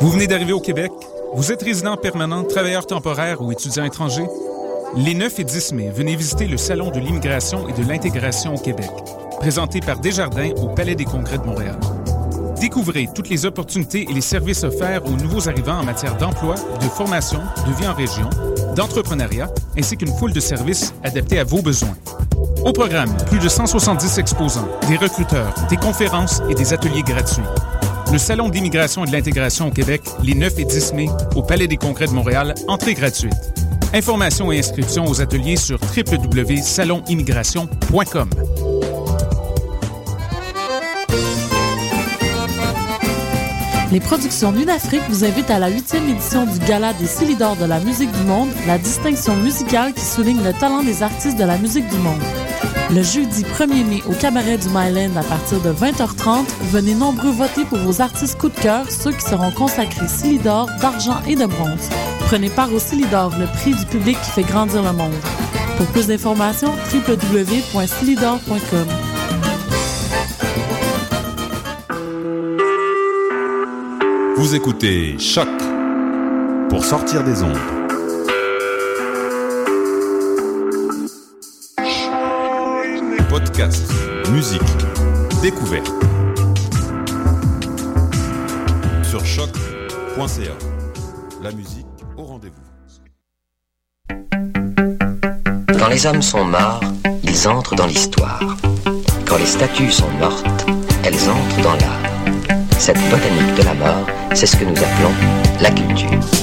Vous venez d'arriver au Québec? Vous êtes résident permanent, travailleur temporaire ou étudiant étranger? Les 9 et 10 mai, venez visiter le Salon de l'immigration et de l'intégration au Québec, présenté par Desjardins au Palais des Congrès de Montréal. Découvrez toutes les opportunités et les services offerts aux nouveaux arrivants en matière d'emploi, de formation, de vie en région, d'entrepreneuriat, ainsi qu'une foule de services adaptés à vos besoins. Au programme, plus de 170 exposants, des recruteurs, des conférences et des ateliers gratuits. Le Salon d'immigration et de l'intégration au Québec, les 9 et 10 mai, au Palais des Congrès de Montréal, entrée gratuite. Informations et inscriptions aux ateliers sur www.salonimmigration.com. Les productions Lunafrique vous invitent à la huitième édition du Gala des Silidors de la musique du monde, la distinction musicale qui souligne le talent des artistes de la musique du monde. Le jeudi 1er mai au cabaret du Myland à partir de 20h30, venez nombreux voter pour vos artistes coup de cœur, ceux qui seront consacrés Silidor, d'argent et de bronze. Prenez part au Silidor, le prix du public qui fait grandir le monde. Pour plus d'informations, www.silidor.com. Vous écoutez Choc pour sortir des ondes. Podcast, musique, découverte. Sur choc.ca. La musique au rendez-vous. Quand les hommes sont morts, ils entrent dans l'histoire. Quand les statues sont mortes, elles entrent dans l'art. Cette botanique de la mort, c'est ce que nous appelons la culture.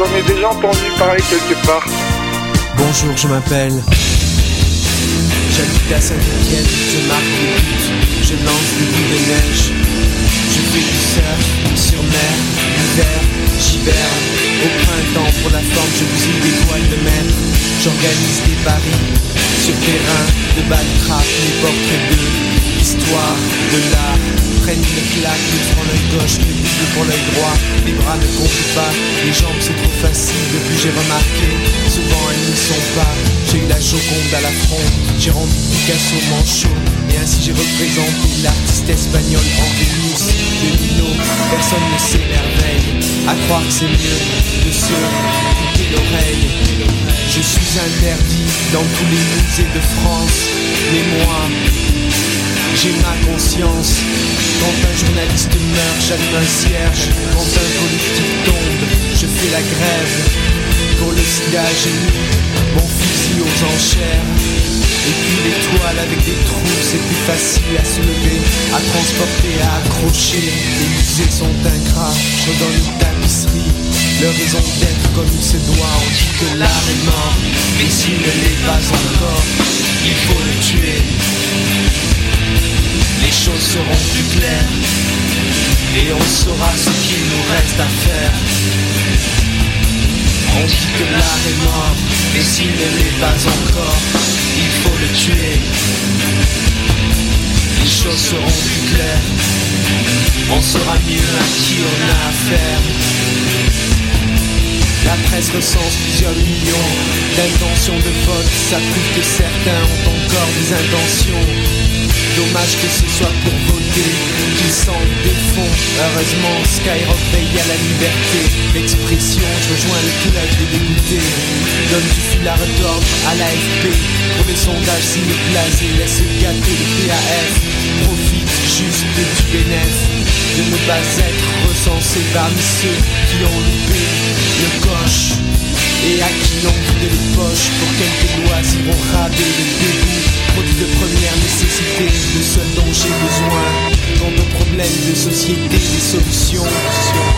J'en ai déjà entendu parler quelque part. Bonjour, je m'appelle. J'habite à Saint-Étienne, je marque les buts, je lance des bouts de neige. Je fais du surf sur mer, l'hiver, j'hiberne. Au printemps, pour la forme, je bousille des toiles de mer. J'organise des paris sur terrain de balle-trappe, les portraits d'eux. Histoire de l'art, prennent une claque, le prend l'œil gauche, le double pour l'œil droit. Les bras ne comptent pas, les jambes c'est trop facile, depuis j'ai remarqué. Souvent elles n'y sont pas. J'ai eu la Joconde à la fronde, j'ai rendu Picasso manchot. Et ainsi j'ai représenté l'artiste espagnol Henri Luz de Nino. Personne ne s'émerveille, à croire que c'est mieux de se couper l'oreille. Je suis interdit dans tous les musées de France, mais moi, j'ai ma conscience. Quand un journaliste meurt, j'allume un cierge. Quand un politique tombe, je fais la grève. Pour le sida, j'ai mis mon fusil aux enchères. Et puis l'étoile avec des trous, c'est plus facile à se lever, à transporter, à accrocher. Les musées sont ingrats. entre dans une tapisserie Leur raison d'être comme il se doit On dit que l'art est mort Mais s'il ne l'est pas encore Il faut le tuer Les choses seront plus claires Et on saura ce qu'il nous reste à faire On dit que l'art est mort Mais s'il ne l'est pas encore Il faut le tuer les choses seront plus claires. On saura mieux à qui on a affaire. La presse recense plusieurs millions d'intentions de vote. Ça prouve que certains ont encore des intentions. Dommage que ce soit pour voter qu'ils des fonds. Heureusement, Skyrock veille à la liberté L'expression, je rejoins le club des dégoûtés. Donne du fil à retordre à l'AFP. Pour les sondages, signe blasé, laisse gâter le PAF. Profite juste du bénéfice de ne pas être recensé parmi ceux qui ont loupé le coche. Et à qui l'on de les poches pour quelques loisirs ont rabé le début Produit de première nécessité, le seul dont j'ai besoin. Quant aux problèmes de société, des solutions.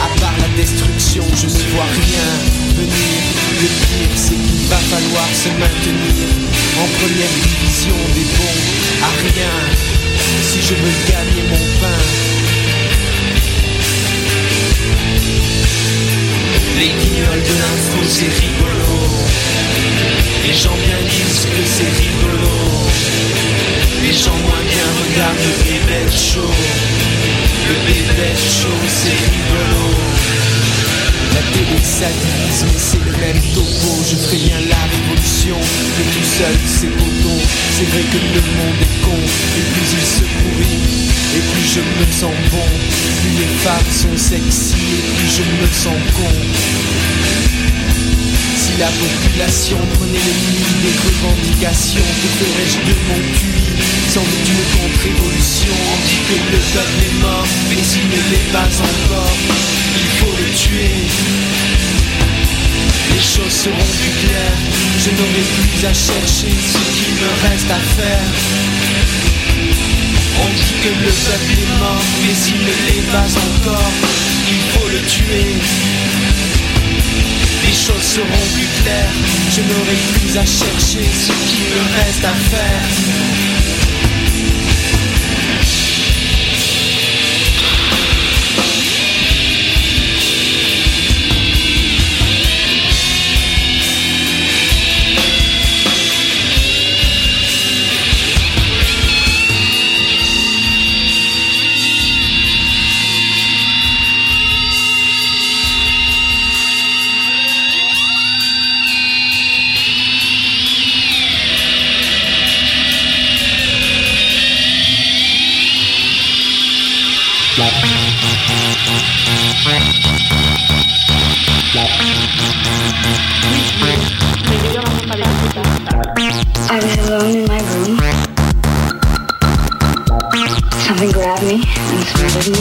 À part la destruction, je ne vois rien venir. Le pire, c'est qu'il va falloir se maintenir En première division des bons à rien. Si je veux gagner mon pain Les guignols de l'info c'est rigolo. Les gens bien disent que c'est rigolo. Les gens moins bien regardent le bébé chaud. Le bébé chaud c'est rigolo la télé s'avise mais c'est le même topo. Je ferai bien la révolution Mais tout seul c'est bon C'est vrai que le monde est con Et plus il se pourrit Et plus je me sens bon. Plus les femmes sont sexy Et plus je me sens con la population prenait le lit des revendications, que ferais-je de mon sans doute une contre-révolution On dit que le peuple est mort, mais s'il ne l'est pas encore, il faut le tuer. Les choses seront plus claires, je n'aurai plus à chercher ce qu'il me reste à faire. On dit que le peuple est mort, mais s'il ne l'est pas encore, il faut le tuer les choses seront plus claires. Je n'aurai plus à chercher ce qu'il me reste à faire. I was alone in my room. Something grabbed me and smothered me.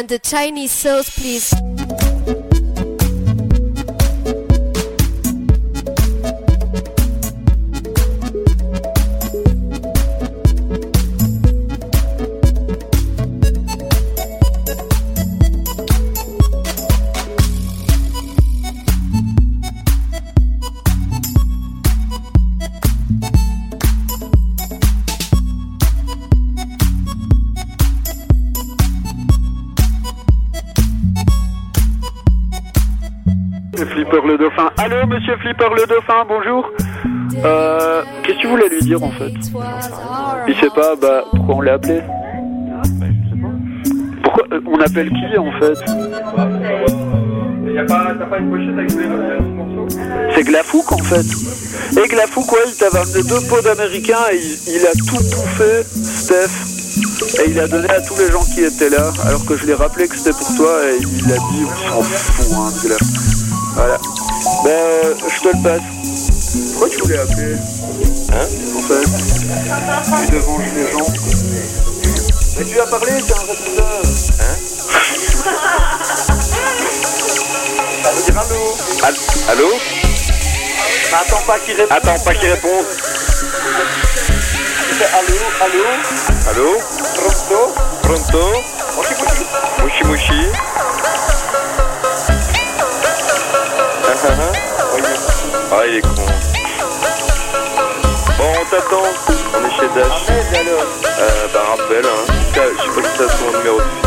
And the Chinese sauce, please. En fait Il sait pas, bah, pourquoi on l'a appelé Pourquoi euh, On appelle qui en fait C'est Glafouk en fait. Et Glafouk, ouais, il t'avait amené deux pots d'américains et il, a tout bouffé, Steph. Et il a donné à tous les gens qui étaient là, alors que je l'ai rappelé que c'était pour toi et il a dit on s'en fout, hein, gars. Voilà. Ben, euh, je te le passe. Pourquoi tu Hein En fait, tu déranges les gens. Mais tu as parlé, t'es un répondeur. Hein Ça veut dire allô Allô attends pas qu'il réponde. Attends, pas qu'il réponde. Allô, allô Allô Pronto Pronto Mochi mochi Mouchi mouchi Ah ah ah. Ah, il est con. Bon, on est chez Dash. Euh, bah, rappel, hein. Je sais pas si t'as son numéro de fil.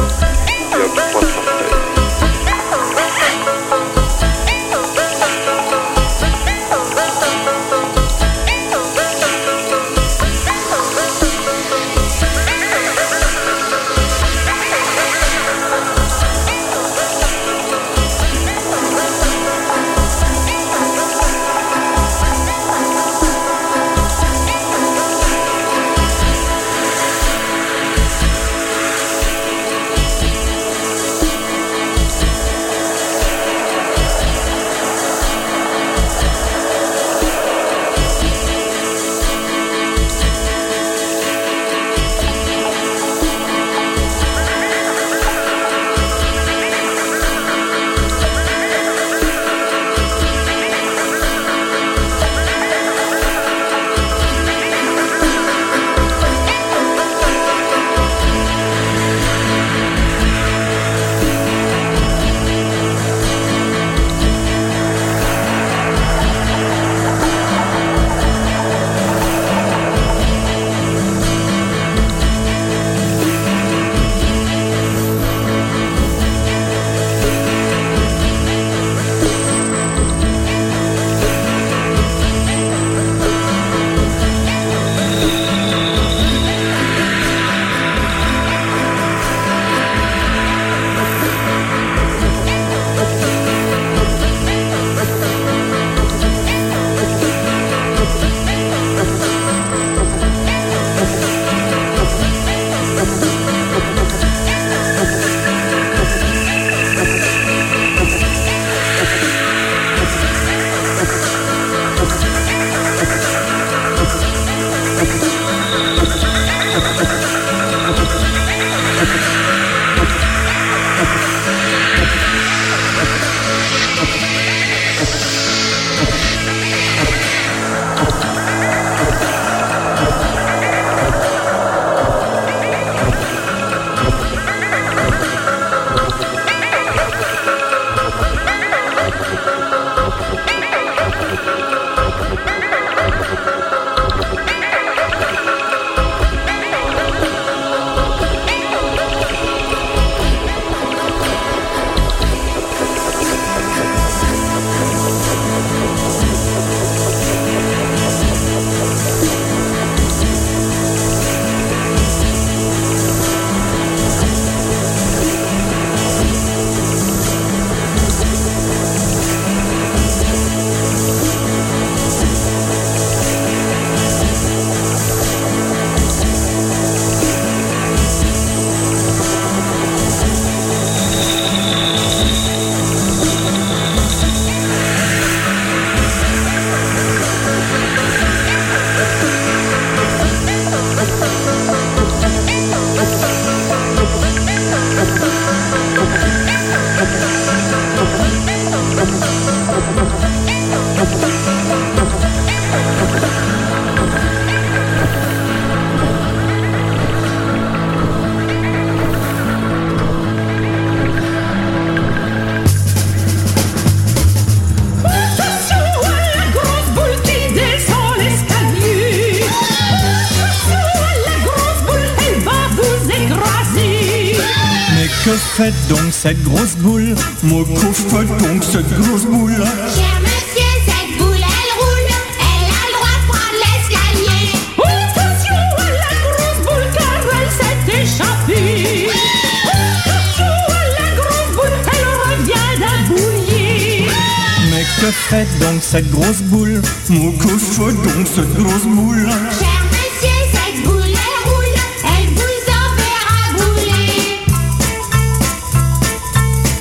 Que fait donc cette grosse boule Moi, que fait donc cette grosse boule Cher monsieur, cette boule, elle roule. Elle vous enverra bouler.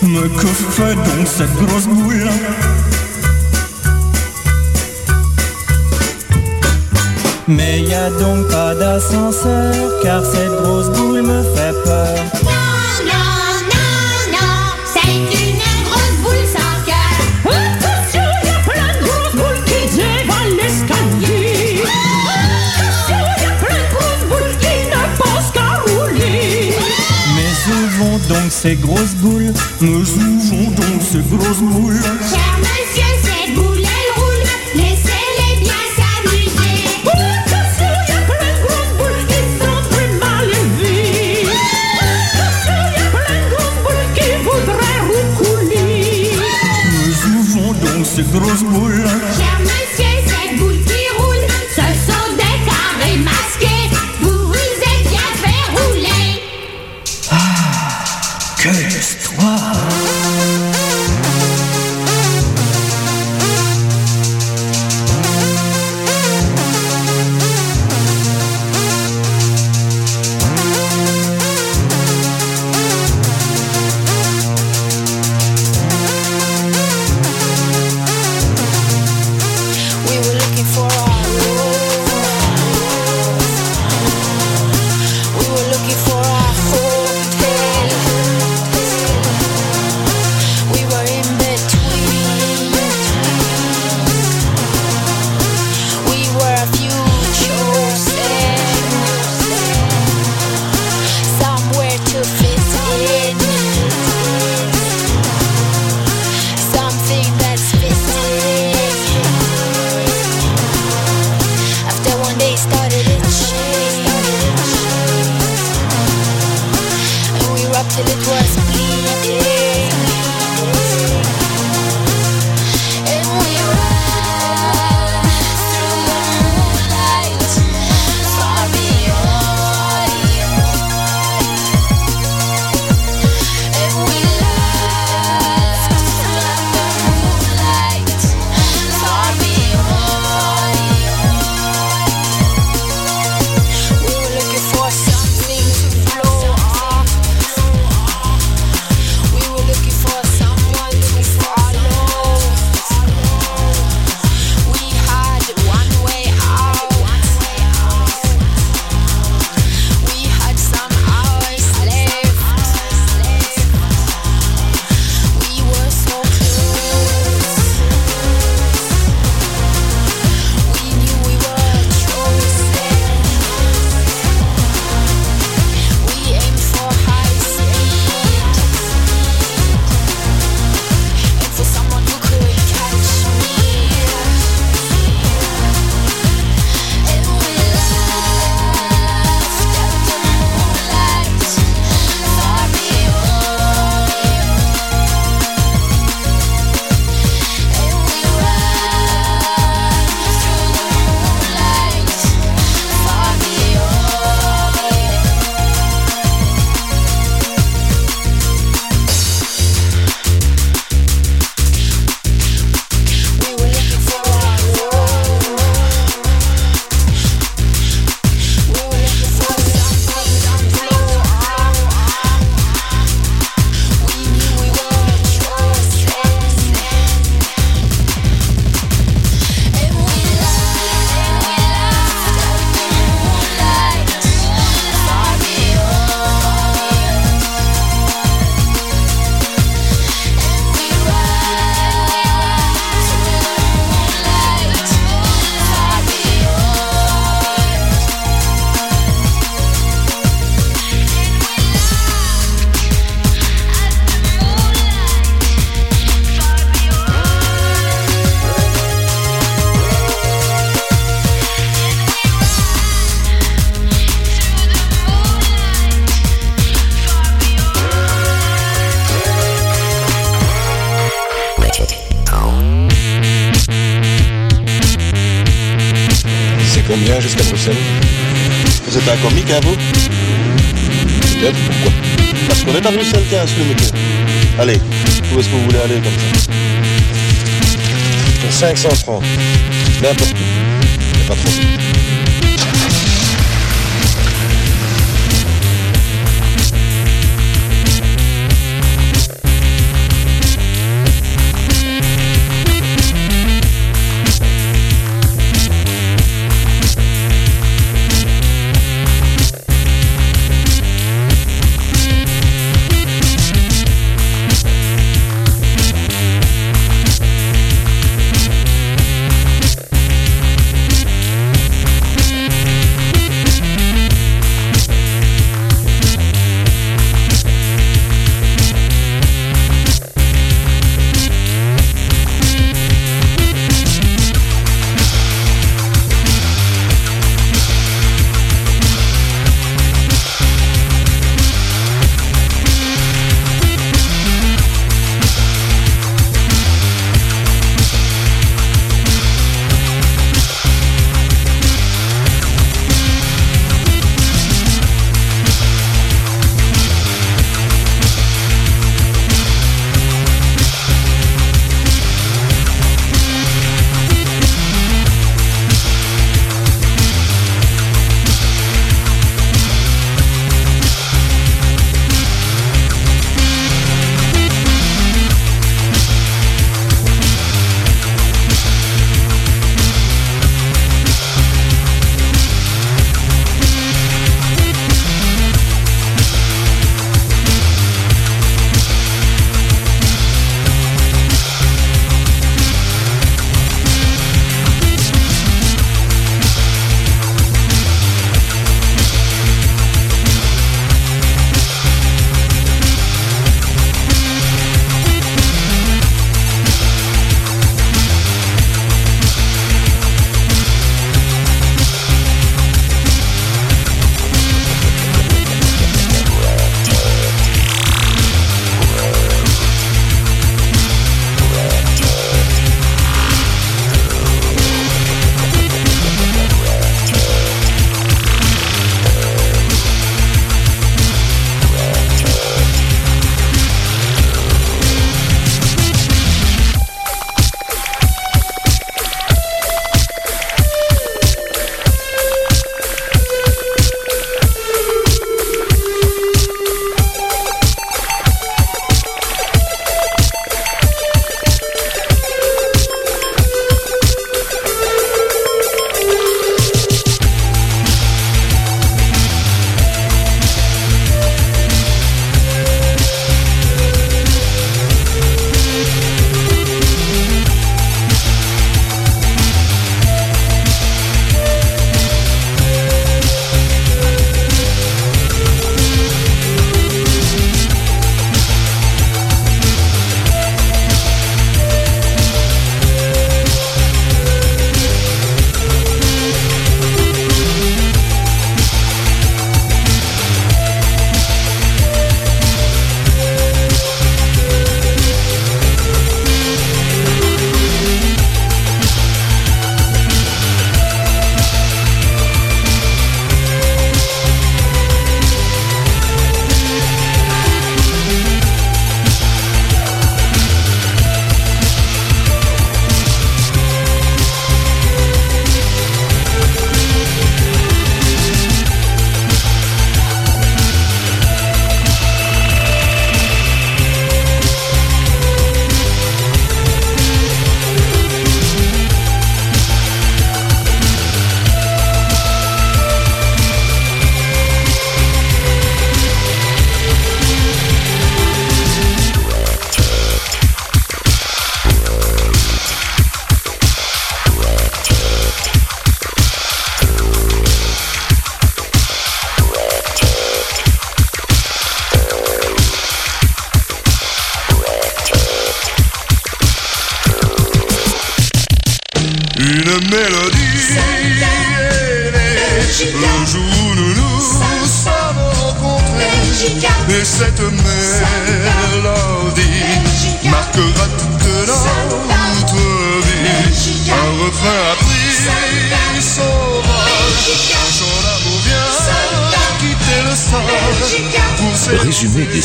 Mais que fait donc cette grosse boule Mais y a donc pas d'ascenseur car cette grosse boule me fait peur. Ces grosses boules où vont donc ces grosses boules Cher monsieur, cette boule, elle roule. Laissez-les bien s'amuser. Attention, y a plein de grosses boules qui sont très mal élevées. Attention, y a plein de grosses boules qui voudraient roucouler. Mais où vont donc ces grosses boules 500 francs. N'importe où.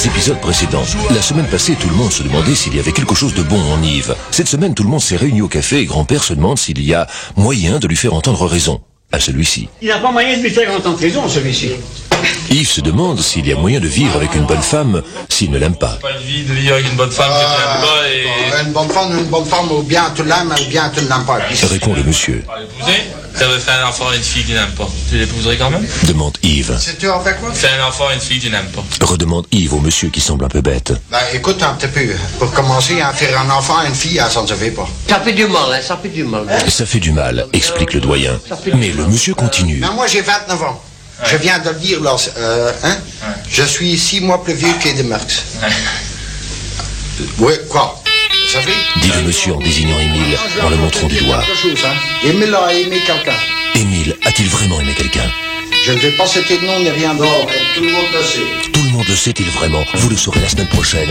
Épisodes précédents. La semaine passée, tout le monde se demandait s'il y avait quelque chose de bon en Yves. Cette semaine, tout le monde s'est réuni au café et grand-père se demande s'il y a moyen de lui faire entendre raison. À celui-ci. Il n'a pas moyen de lui faire entendre raison, celui-ci. Yves se demande s'il y a moyen de vivre avec une bonne femme s'il ne l'aime pas. Pas une vie de vivre avec une bonne femme que tu n'aimes pas et... Une bonne femme, une bonne femme, ou bien tu l'aimes, ou bien tu ne l'aimes pas. Répond le monsieur. Ça veut faire un enfant à une fille que tu n'aimes pas. Tu l'épouserais quand même? Demande Yves. C'est tu avec moi Fais un enfant à une fille que tu n'aimes pas. Redemande Yves au monsieur qui semble un peu bête. Ben écoute un petit peu. Pour commencer, à faire un enfant à une fille, ça ne se fait pas. Ça fait du mal, hein, ça fait du mal. Ça fait du mal, explique le doyen. Mais le monsieur continue. Mais moi j'ai 29 ans. Je viens de le dire, là, euh, hein? Je suis six mois plus vieux qu'Eddie Merckx. Oui, quoi? Vous savez? Dit le monsieur en désignant Émile, en le montrant du doigt. Chose, hein? Émile a aimé quelqu'un. Émile a-t-il vraiment aimé quelqu'un? Je ne vais pas citer de nom ni rien d'autre. tout le monde le sait. Tout le monde le sait-il vraiment? Vous le saurez la semaine prochaine.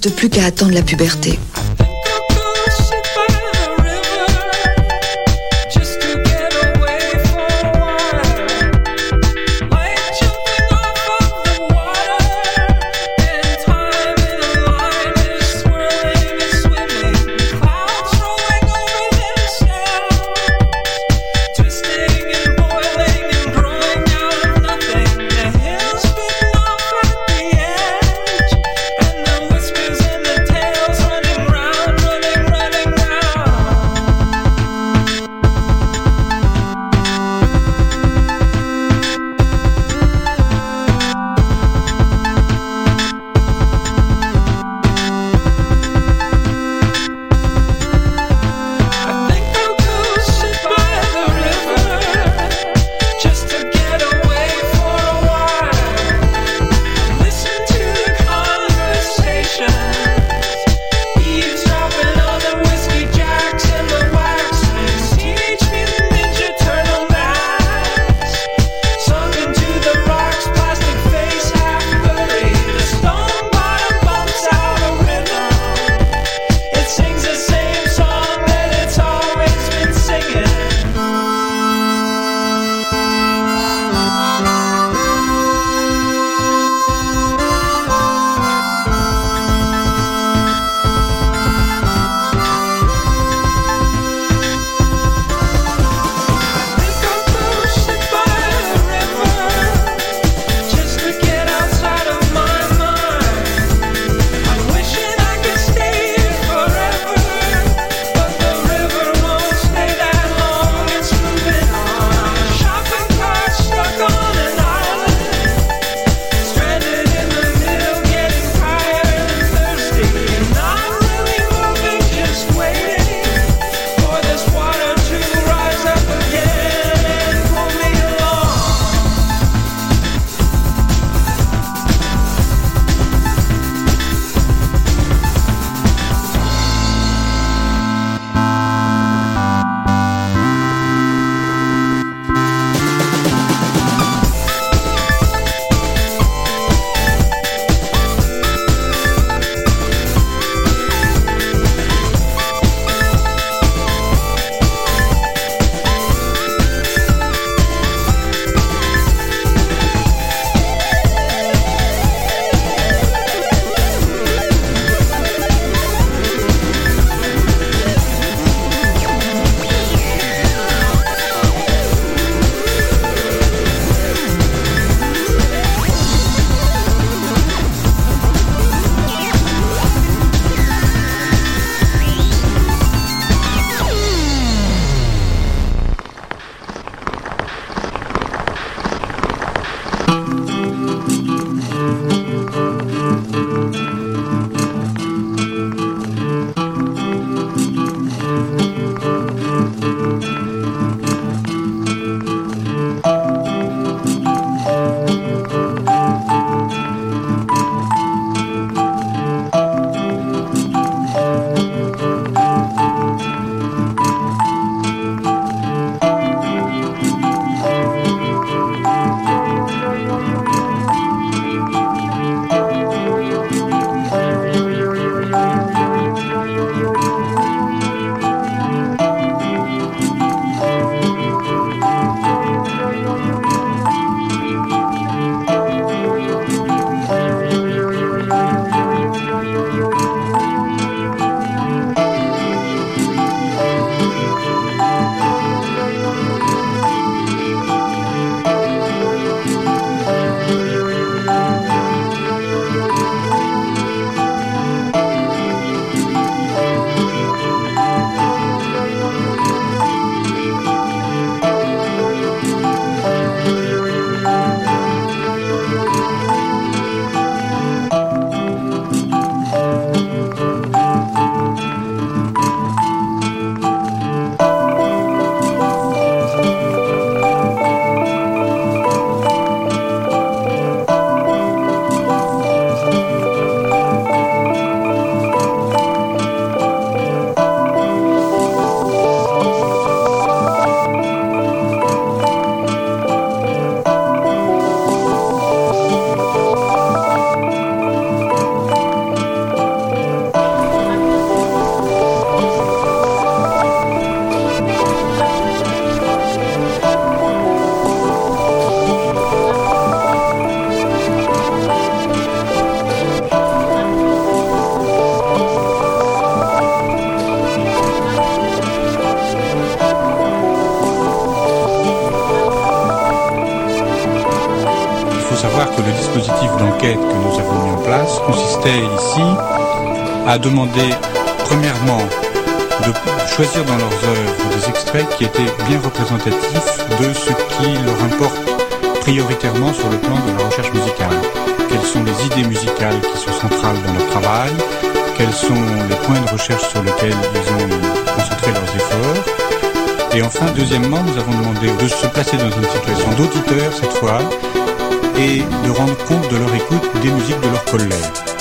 Reste plus qu'à attendre la puberté. À demander, premièrement, de choisir dans leurs œuvres des extraits qui étaient bien représentatifs de ce qui leur importe prioritairement sur le plan de la recherche musicale. Quelles sont les idées musicales qui sont centrales dans leur travail? Quels sont les points de recherche sur lesquels ils ont concentré leurs efforts? Et enfin, deuxièmement, nous avons demandé de se placer dans une situation d'auditeur cette fois et de rendre compte de leur écoute des musiques de leurs collègues.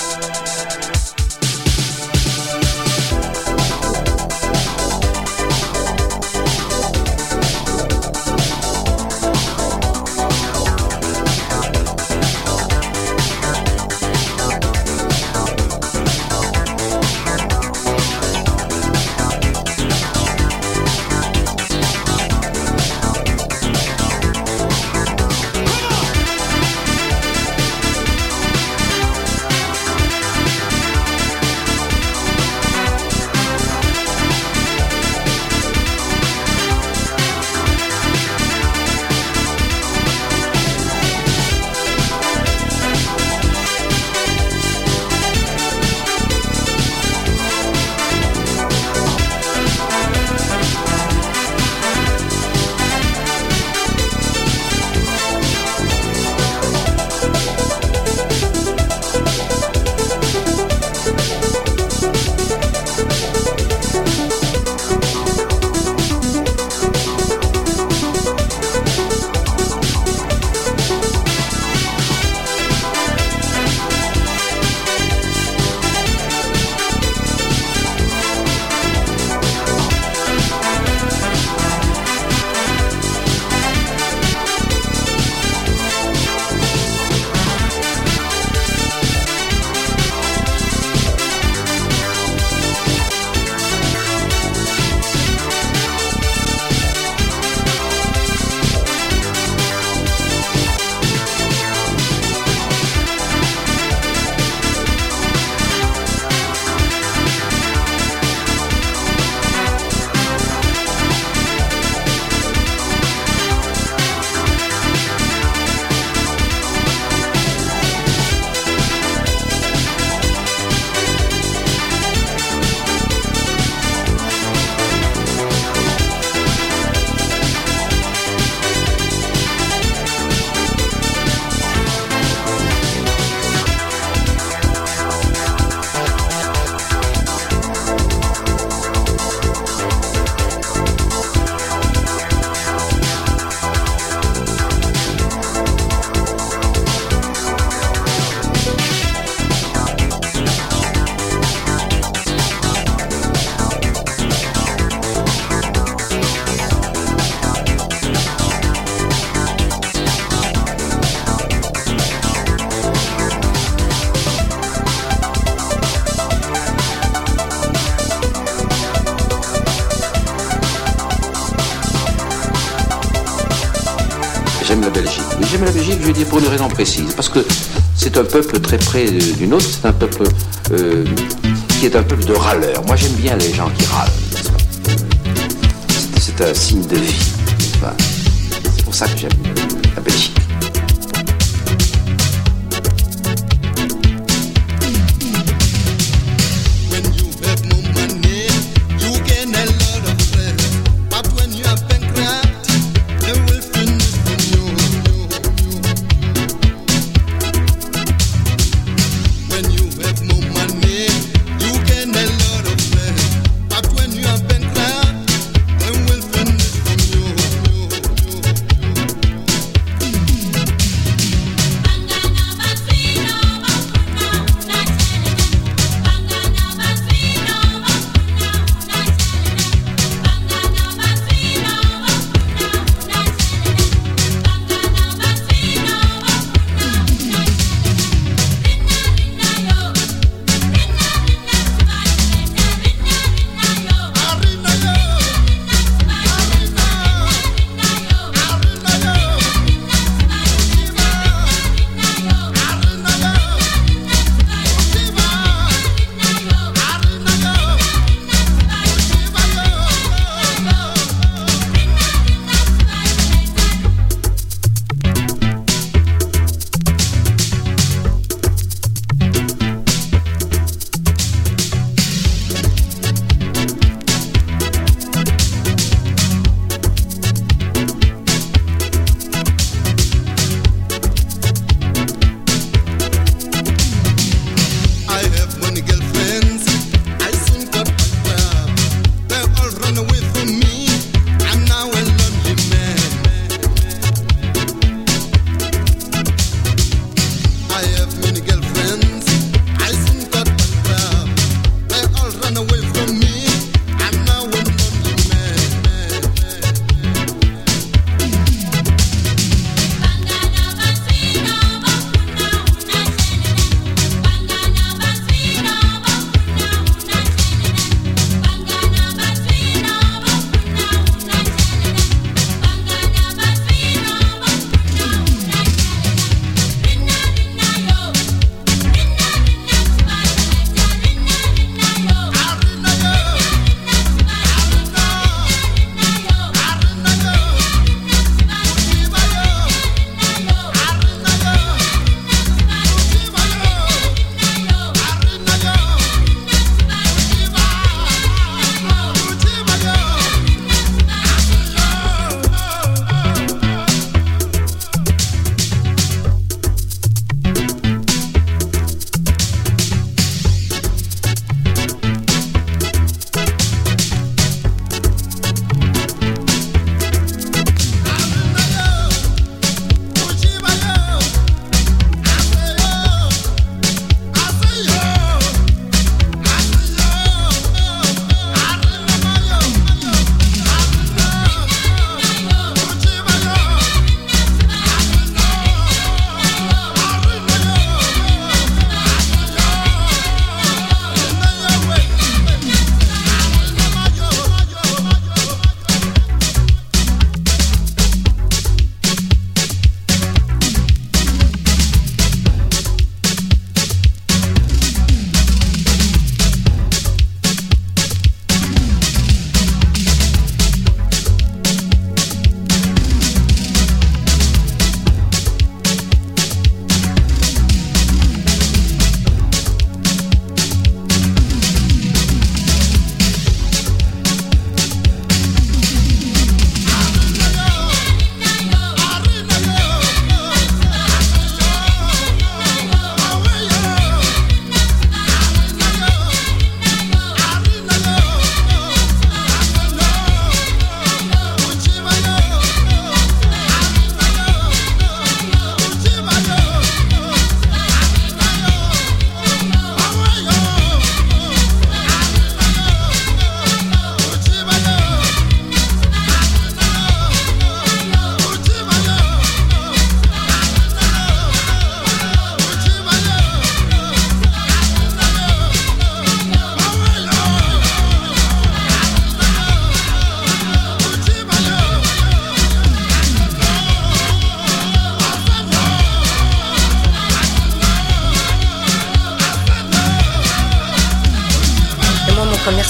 Peuple très près du nôtre, c'est un peuple euh, qui est un peuple de râleurs. Moi, j'aime bien les gens qui râlent. C'est- un signe de vie. C'est pour ça que j'aime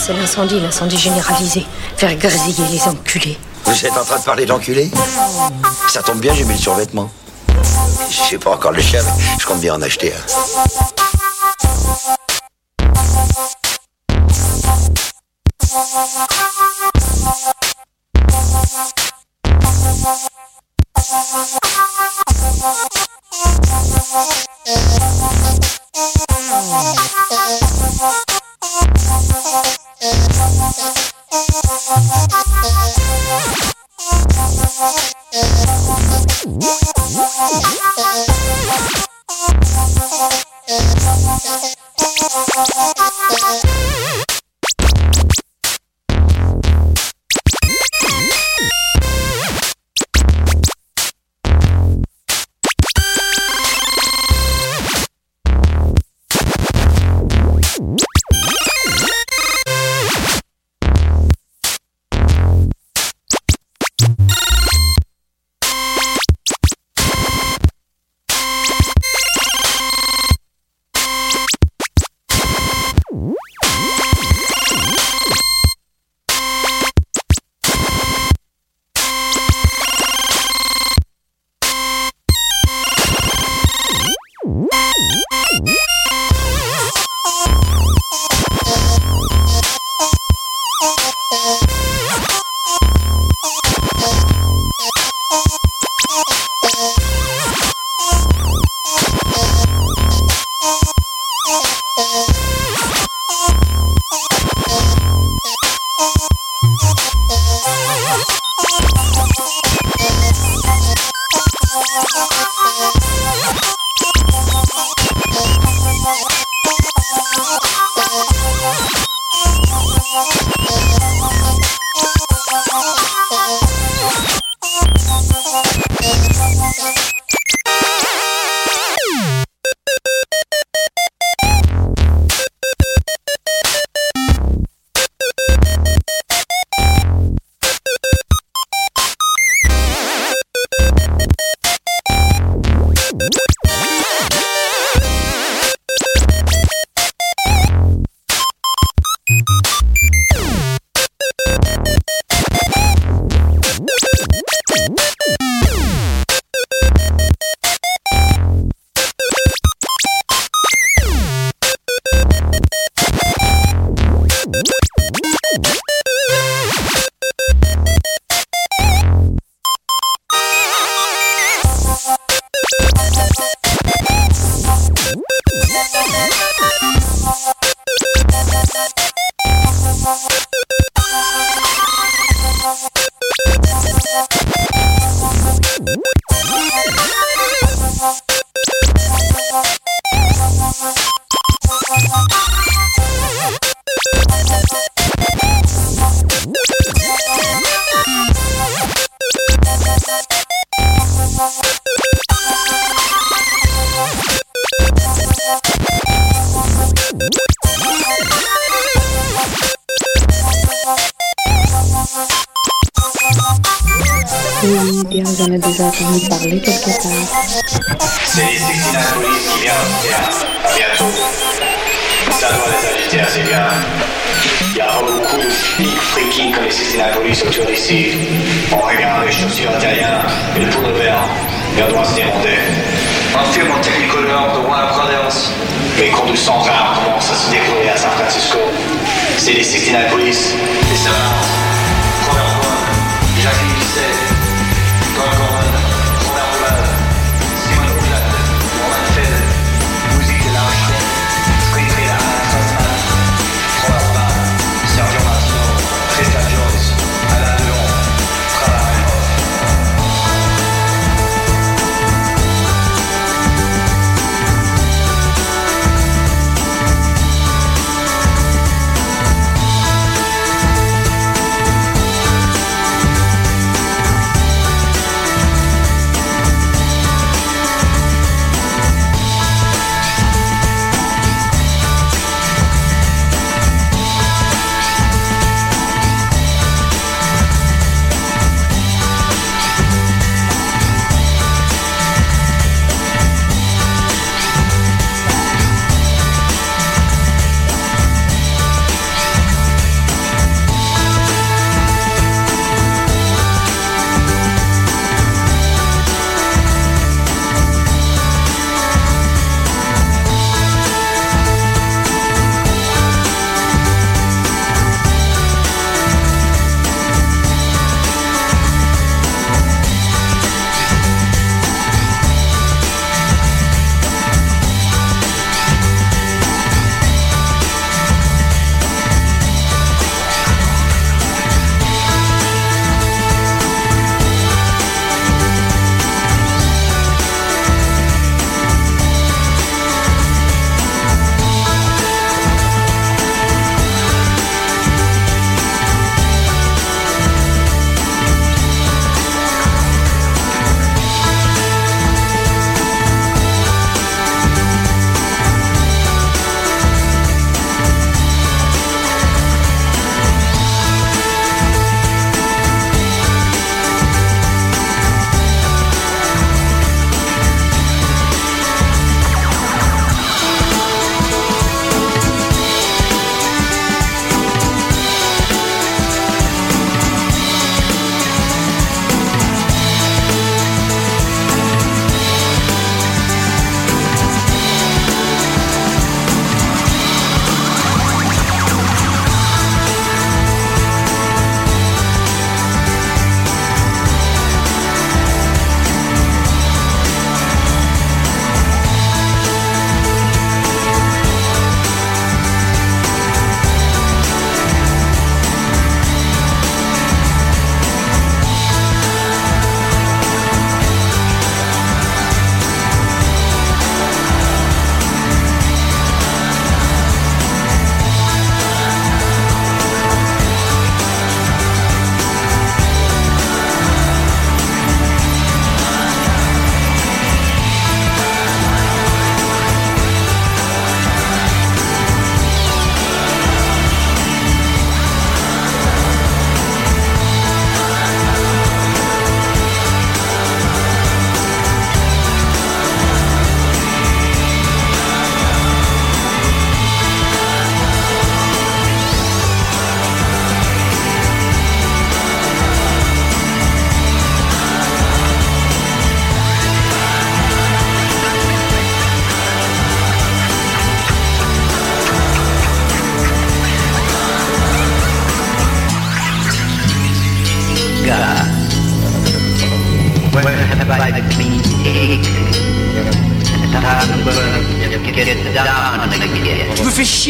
c'est l'incendie, l'incendie généralisé. Faire grésiller les enculés. Vous êtes en train de parler d'enculé Ça tombe bien, j'ai mis le survêtement. Je sais pas encore le chien, mais je compte bien en acheter. Bien, j'en ai déjà entendu parler quelque part. C'est les Sixtinapolis qui théâtre. À bientôt. Ça doit les agiter assez bien. Il y a beaucoup de filles freaky comme les Sixtinapolis autour d'ici. On regarde les chaussures italiennes et le poudre vert. Doit se demander. Un film en technicolor de Warner Brothers. Les cours du sang rare commencent à se découvrir à San Francisco. C'est les Sixtinapolis. Et ça va. Première fois. Jacques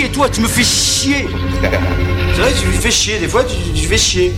chier, toi, tu me fais chier. C'est vrai, tu me fais chier, des fois, tu, tu fais chier.